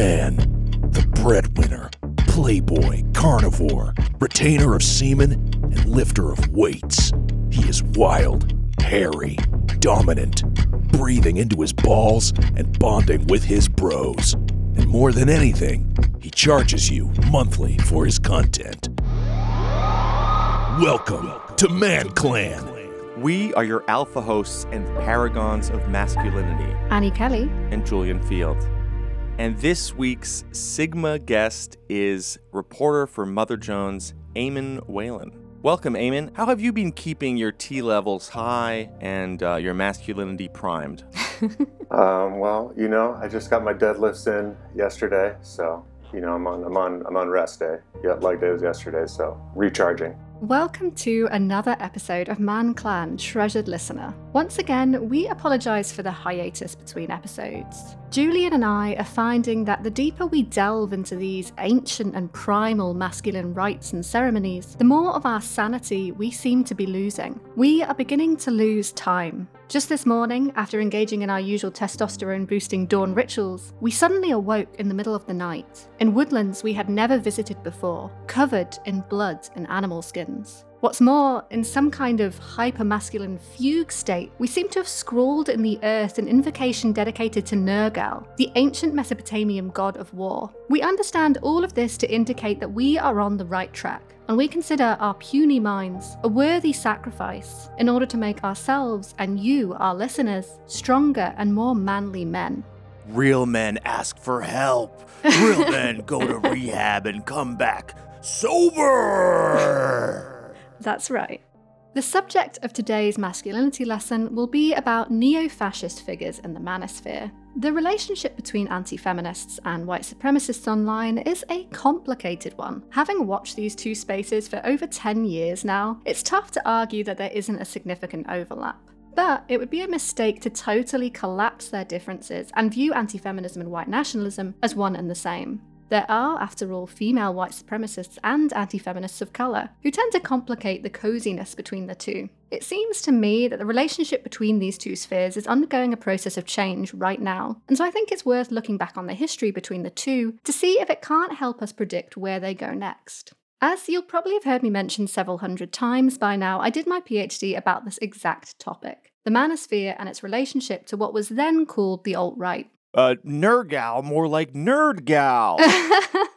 Man, the breadwinner, playboy, carnivore, retainer of semen, and lifter of weights. He is wild, hairy, dominant, breathing into his balls and bonding with his bros. And more than anything, he charges you monthly for his content. Welcome to Man Clan. We are your alpha hosts and paragons of masculinity. Annie Kelly. And Julian Field. And this week's Sigma guest is reporter for Mother Jones, Eamon Whalen. Welcome, Eamon. How have you been keeping your T levels high and uh, your masculinity primed? Um, well, you know, I just got my deadlifts in yesterday, so you know, I'm on, I'm on, I'm on rest day. Yeah, leg day was yesterday, so recharging. Welcome to another episode of Man Clan, treasured listener. Once again, we apologise for the hiatus between episodes. Julian and I are finding that the deeper we delve into these ancient and primal masculine rites and ceremonies, the more of our sanity we seem to be losing. We are beginning to lose time. Just this morning, after engaging in our usual testosterone boosting dawn rituals, we suddenly awoke in the middle of the night, in woodlands we had never visited before, covered in blood and animal skins. What's more, in some kind of hypermasculine fugue state, we seem to have scrawled in the earth an invocation dedicated to Nergal, the ancient Mesopotamian god of war. We understand all of this to indicate that we are on the right track, and we consider our puny minds a worthy sacrifice in order to make ourselves and you, our listeners, stronger and more manly men. Real men ask for help. Real men go to rehab and come back sober. That's right. The subject of today's masculinity lesson will be about neo fascist figures in the manosphere. The relationship between anti feminists and white supremacists online is a complicated one. Having watched these two spaces for over 10 years now, it's tough to argue that there isn't a significant overlap. But it would be a mistake to totally collapse their differences and view anti feminism and white nationalism as one and the same. There are, after all, female white supremacists and anti feminists of colour who tend to complicate the coziness between the two. It seems to me that the relationship between these two spheres is undergoing a process of change right now, and so I think it's worth looking back on the history between the two to see if it can't help us predict where they go next. As you'll probably have heard me mention several hundred times by now, I did my PhD about this exact topic the manosphere and its relationship to what was then called the alt right. Uh, Nergal, more like Nerd Gal.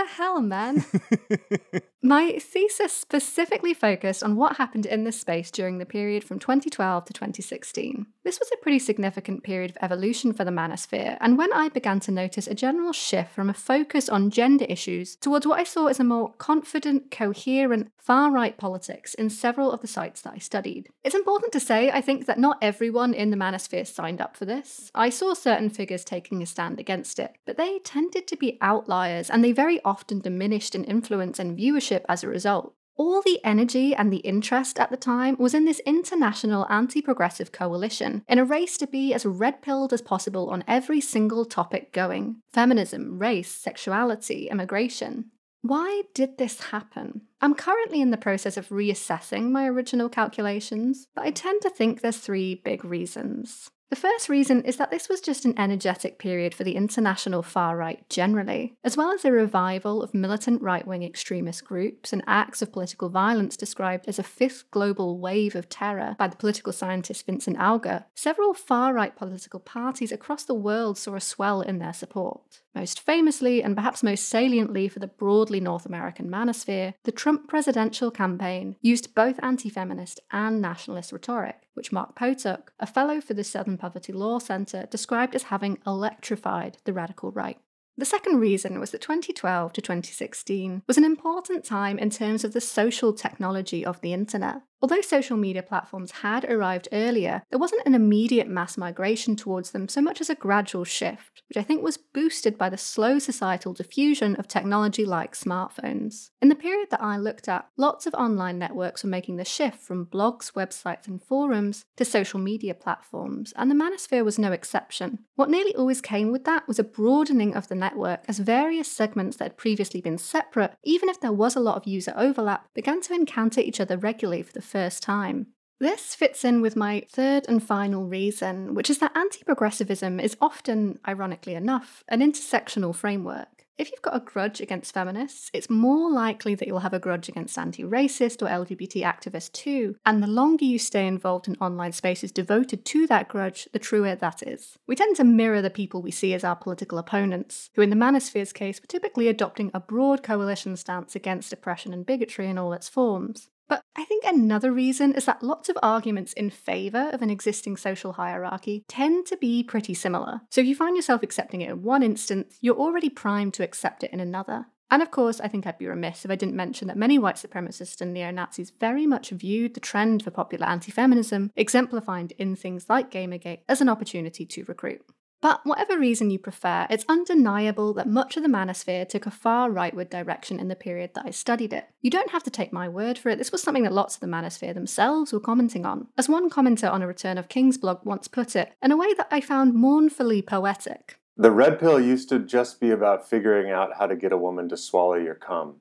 the hell, man? My thesis specifically focused on what happened in this space during the period from 2012 to 2016. This was a pretty significant period of evolution for the manosphere, and when I began to notice a general shift from a focus on gender issues towards what I saw as a more confident, coherent, far right politics in several of the sites that I studied. It's important to say, I think, that not everyone in the manosphere signed up for this. I saw certain figures taking a stand against it, but they tended to be outliers, and they very often diminished in influence and viewership as a result. All the energy and the interest at the time was in this international anti progressive coalition, in a race to be as red pilled as possible on every single topic going feminism, race, sexuality, immigration. Why did this happen? I'm currently in the process of reassessing my original calculations, but I tend to think there's three big reasons. The first reason is that this was just an energetic period for the international far right generally, as well as a revival of militant right wing extremist groups and acts of political violence described as a fifth global wave of terror by the political scientist Vincent Auger. Several far right political parties across the world saw a swell in their support. Most famously, and perhaps most saliently for the broadly North American manosphere, the Trump presidential campaign used both anti feminist and nationalist rhetoric, which Mark Potok, a fellow for the Southern Poverty Law Center, described as having electrified the radical right. The second reason was that 2012 to 2016 was an important time in terms of the social technology of the internet. Although social media platforms had arrived earlier, there wasn't an immediate mass migration towards them so much as a gradual shift, which I think was boosted by the slow societal diffusion of technology like smartphones. In the period that I looked at, lots of online networks were making the shift from blogs, websites, and forums to social media platforms, and the Manosphere was no exception. What nearly always came with that was a broadening of the network as various segments that had previously been separate, even if there was a lot of user overlap, began to encounter each other regularly for the first time. This fits in with my third and final reason, which is that anti progressivism is often, ironically enough, an intersectional framework. if you've got a grudge against feminists, it's more likely that you'll have a grudge against anti racist or LGBT activists too. And the longer you stay involved in online spaces devoted to that grudge, the truer that is. We tend to mirror the people we see as our political opponents, who in the manosphere's case were typically adopting a broad coalition stance against oppression and bigotry in all its forms. But I think another reason is that lots of arguments in favour of an existing social hierarchy tend to be pretty similar. So if you find yourself accepting it in one instance, you're already primed to accept it in another. And of course, I think I'd be remiss if I didn't mention that many white supremacists and neo Nazis very much viewed the trend for popular anti feminism, exemplified in things like Gamergate, as an opportunity to recruit. But whatever reason you prefer, it's undeniable that much of the manosphere took a far rightward direction in the period that I studied it. You don't have to take my word for it, this was something that lots of the manosphere themselves were commenting on. As one commenter on a Return of Kings blog once put it, in a way that I found mournfully poetic. The red pill used to just be about figuring out how to get a woman to swallow your cum.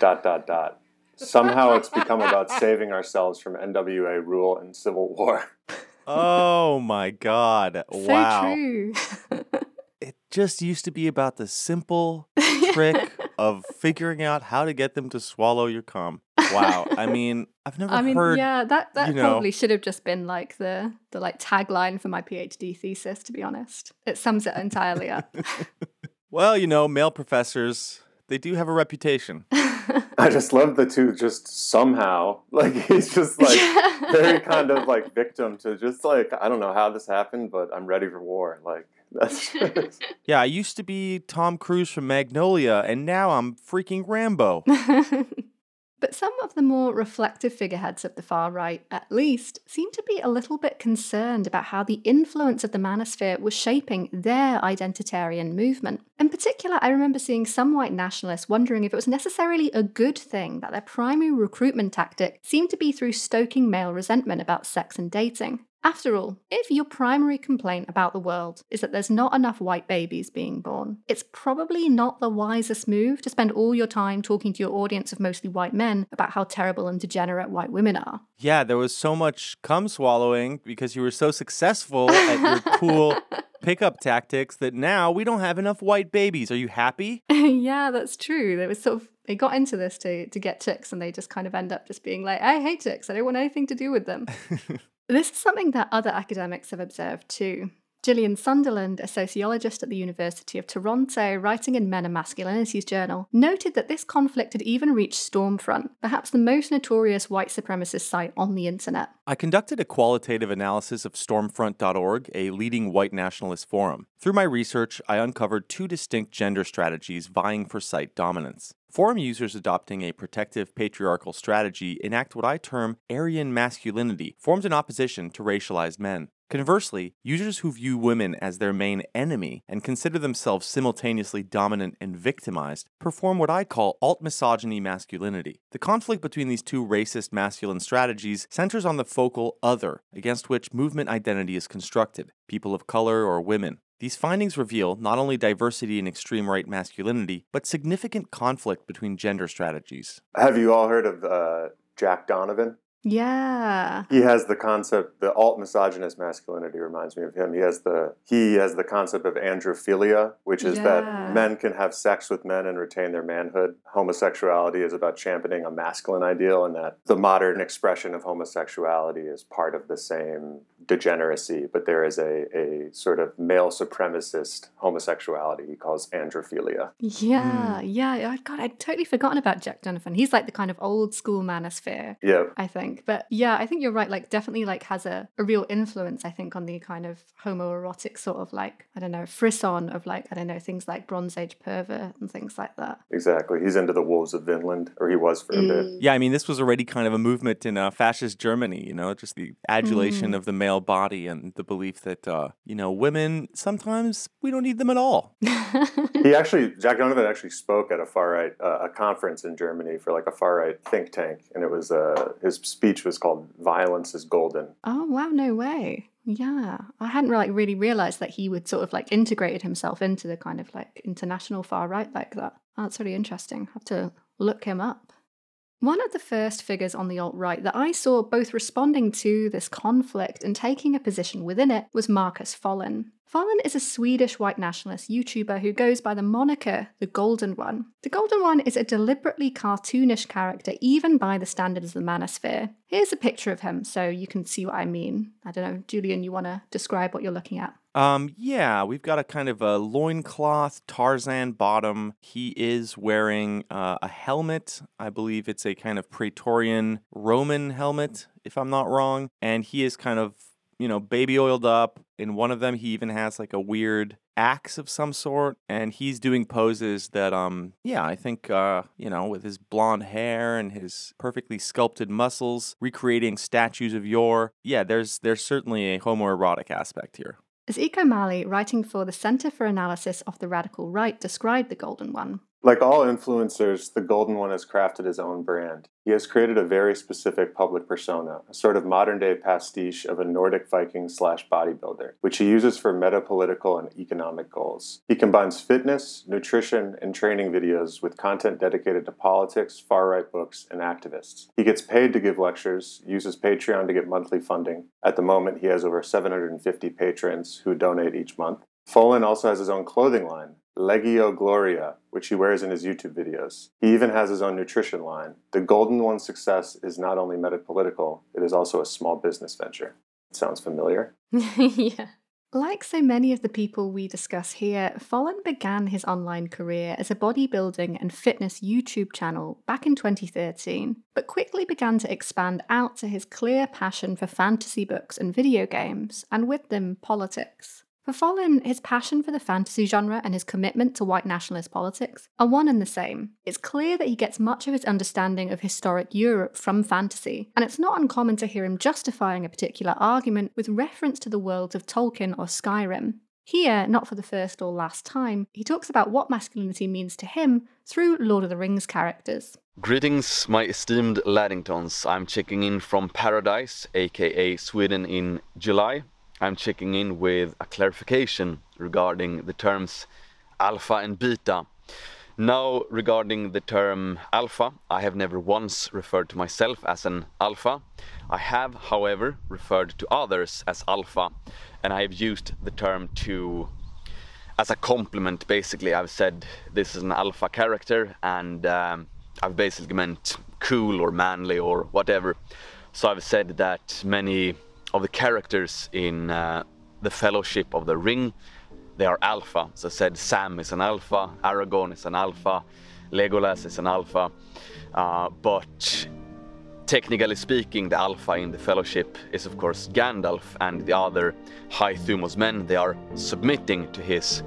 dot, dot, dot. Somehow it's become about saving ourselves from NWA rule and civil war. Oh my god. So wow. true. It just used to be about the simple trick of figuring out how to get them to swallow your cum. Wow. I mean, I've never I mean, heard yeah, that, that you know- probably should have just been like the the like tagline for my PhD thesis, to be honest. It sums it entirely up. Well, you know, male professors, they do have a reputation. I just love the two just somehow. Like he's just like very kind of like victim to just like I don't know how this happened, but I'm ready for war. Like that's just, Yeah, I used to be Tom Cruise from Magnolia, and now I'm freaking Rambo. But some of the more reflective figureheads of the far right, at least, seem to be a little bit concerned about how the influence of the manosphere was shaping their identitarian movement. In particular, I remember seeing some white nationalists wondering if it was necessarily a good thing that their primary recruitment tactic seemed to be through stoking male resentment about sex and dating. After all, if your primary complaint about the world is that there's not enough white babies being born, it's probably not the wisest move to spend all your time talking to your audience of mostly white men about how terrible and degenerate white women are. Yeah, there was so much cum swallowing because you were so successful at your cool pickup tactics that now we don't have enough white babies. Are you happy? yeah, that's true. They was sort of they got into this to to get chicks and they just kind of end up just being like, I hate chicks, I don't want anything to do with them. This is something that other academics have observed too. Gillian Sunderland, a sociologist at the University of Toronto, writing in Men and Masculinities journal, noted that this conflict had even reached Stormfront, perhaps the most notorious white supremacist site on the internet. I conducted a qualitative analysis of Stormfront.org, a leading white nationalist forum. Through my research, I uncovered two distinct gender strategies vying for site dominance. Forum users adopting a protective patriarchal strategy enact what I term Aryan masculinity, formed in opposition to racialized men. Conversely, users who view women as their main enemy and consider themselves simultaneously dominant and victimized perform what I call alt misogyny masculinity. The conflict between these two racist masculine strategies centers on the focal other, against which movement identity is constructed people of color or women. These findings reveal not only diversity in extreme right masculinity, but significant conflict between gender strategies. have you all heard of uh, Jack Donovan? Yeah. He has the concept. The alt misogynist masculinity reminds me of him. He has the he has the concept of androphilia, which is Yeah. that men can have sex with men and retain their manhood. Homosexuality is about championing a masculine ideal, and that the modern expression of homosexuality is part of the same degeneracy. But there is a a sort of male supremacist homosexuality he calls androphilia. Yeah, mm. yeah. I God, I'd totally forgotten about Jack Donovan. He's like the kind of old school manosphere. Yeah, I think. But yeah, I think you're right. Like, definitely, like, has a, a real influence, I think, on the kind of homoerotic sort of like, I don't know, frisson of like, I don't know, things like Bronze Age pervert and things like that. exactly. He's into the wolves of Vinland, or he was for a bit. Mm. Yeah, I mean, this was already kind of a movement in uh, fascist Germany, you know, just the adulation mm. of the male body and the belief that, uh, you know, women, sometimes we don't need them at all. He actually, Jack Donovan actually spoke at a far right uh, a conference in Germany for like a far right think tank, and it was uh, his speech was called "Violence is Golden." oh, wow, no way. Yeah. I hadn't like really realized that he would sort of like integrated himself into the kind of like international far right like that. That's really interesting. have to look him up. One of the first figures on the alt right that I saw both responding to this conflict and taking a position within it was Marcus Follin. Follin is a Swedish white nationalist YouTuber who goes by the moniker The Golden One. The Golden One is a deliberately cartoonish character, even by the standards of the manosphere. Here's a picture of him so you can see what I mean. I don't know, Julian, you want to describe what you're looking at? Um, yeah, we've got a kind of a loincloth Tarzan bottom. He is wearing uh, a helmet. I believe it's a kind of Praetorian Roman helmet, if I'm not wrong. And he is kind of, you know, baby oiled up. In one of them, he even has like a weird axe of some sort and he's doing poses that um yeah i think uh you know with his blonde hair and his perfectly sculpted muscles recreating statues of yore yeah there's there's certainly a homoerotic aspect here as Ico Maly, writing for the Center for Analysis of the Radical Right, described the Golden One. Like all influencers, the Golden One has crafted his own brand. He has created a very specific public persona, a sort of modern day pastiche of a Nordic Viking slash bodybuilder, which he uses for metapolitical and economic goals. He combines fitness, nutrition, and training videos with content dedicated to politics, far right books, and activists. He gets paid to give lectures, uses Patreon to get monthly funding. At the moment, he has over 750 patrons who donate each month. Follin also has his own clothing line, Legio Gloria, which he wears in his YouTube videos. He even has his own nutrition line. The Golden One's success is not only metapolitical, it is also a small business venture. Sounds familiar? yeah. Like so many of the people we discuss here, Follin began his online career as a bodybuilding and fitness YouTube channel back in 2013, but quickly began to expand out to his clear passion for fantasy books and video games, and with them, politics. For Follin, his passion for the fantasy genre and his commitment to white nationalist politics are one and the same. It's clear that he gets much of his understanding of historic Europe from fantasy, and it's not uncommon to hear him justifying a particular argument with reference to the worlds of Tolkien or Skyrim. Here, not for the first or last time, he talks about what masculinity means to him through Lord of the Rings characters. Greetings, my esteemed Laddingtons. I'm checking in from Paradise, aka Sweden, in July I'm checking in with a clarification regarding the terms alpha and beta. Now, regarding the term alpha, I have never once referred to myself as an alpha. I have, however, referred to others as alpha, and I have used the term to as a compliment. Basically, I've said this is an alpha character, and um, I've basically meant cool or manly or whatever. So I've said that many of the characters in uh, the Fellowship of the Ring, they are alpha. So I said Sam is an alpha, Aragorn is an alpha, Legolas is an alpha, uh, but technically speaking, the alpha in the Fellowship is of course Gandalf, and the other High Thumos men. They are submitting to his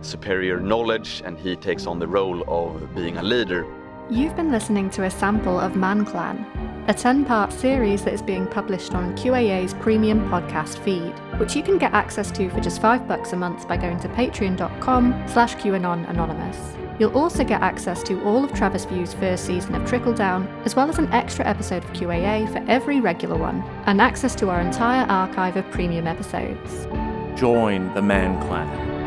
superior knowledge, and he takes on the role of being a leader. You've been listening to a sample of Man Clan, a 10 part series that is being published on QAA's premium podcast feed, which you can get access to for just 5 bucks a month by going to patreon.com slash QAnon Anonymous. You'll also get access to all of Travis View's first season of Trickle Down, as well as an extra episode of QAA for every regular one, and access to our entire archive of premium episodes. Join the Man Clan.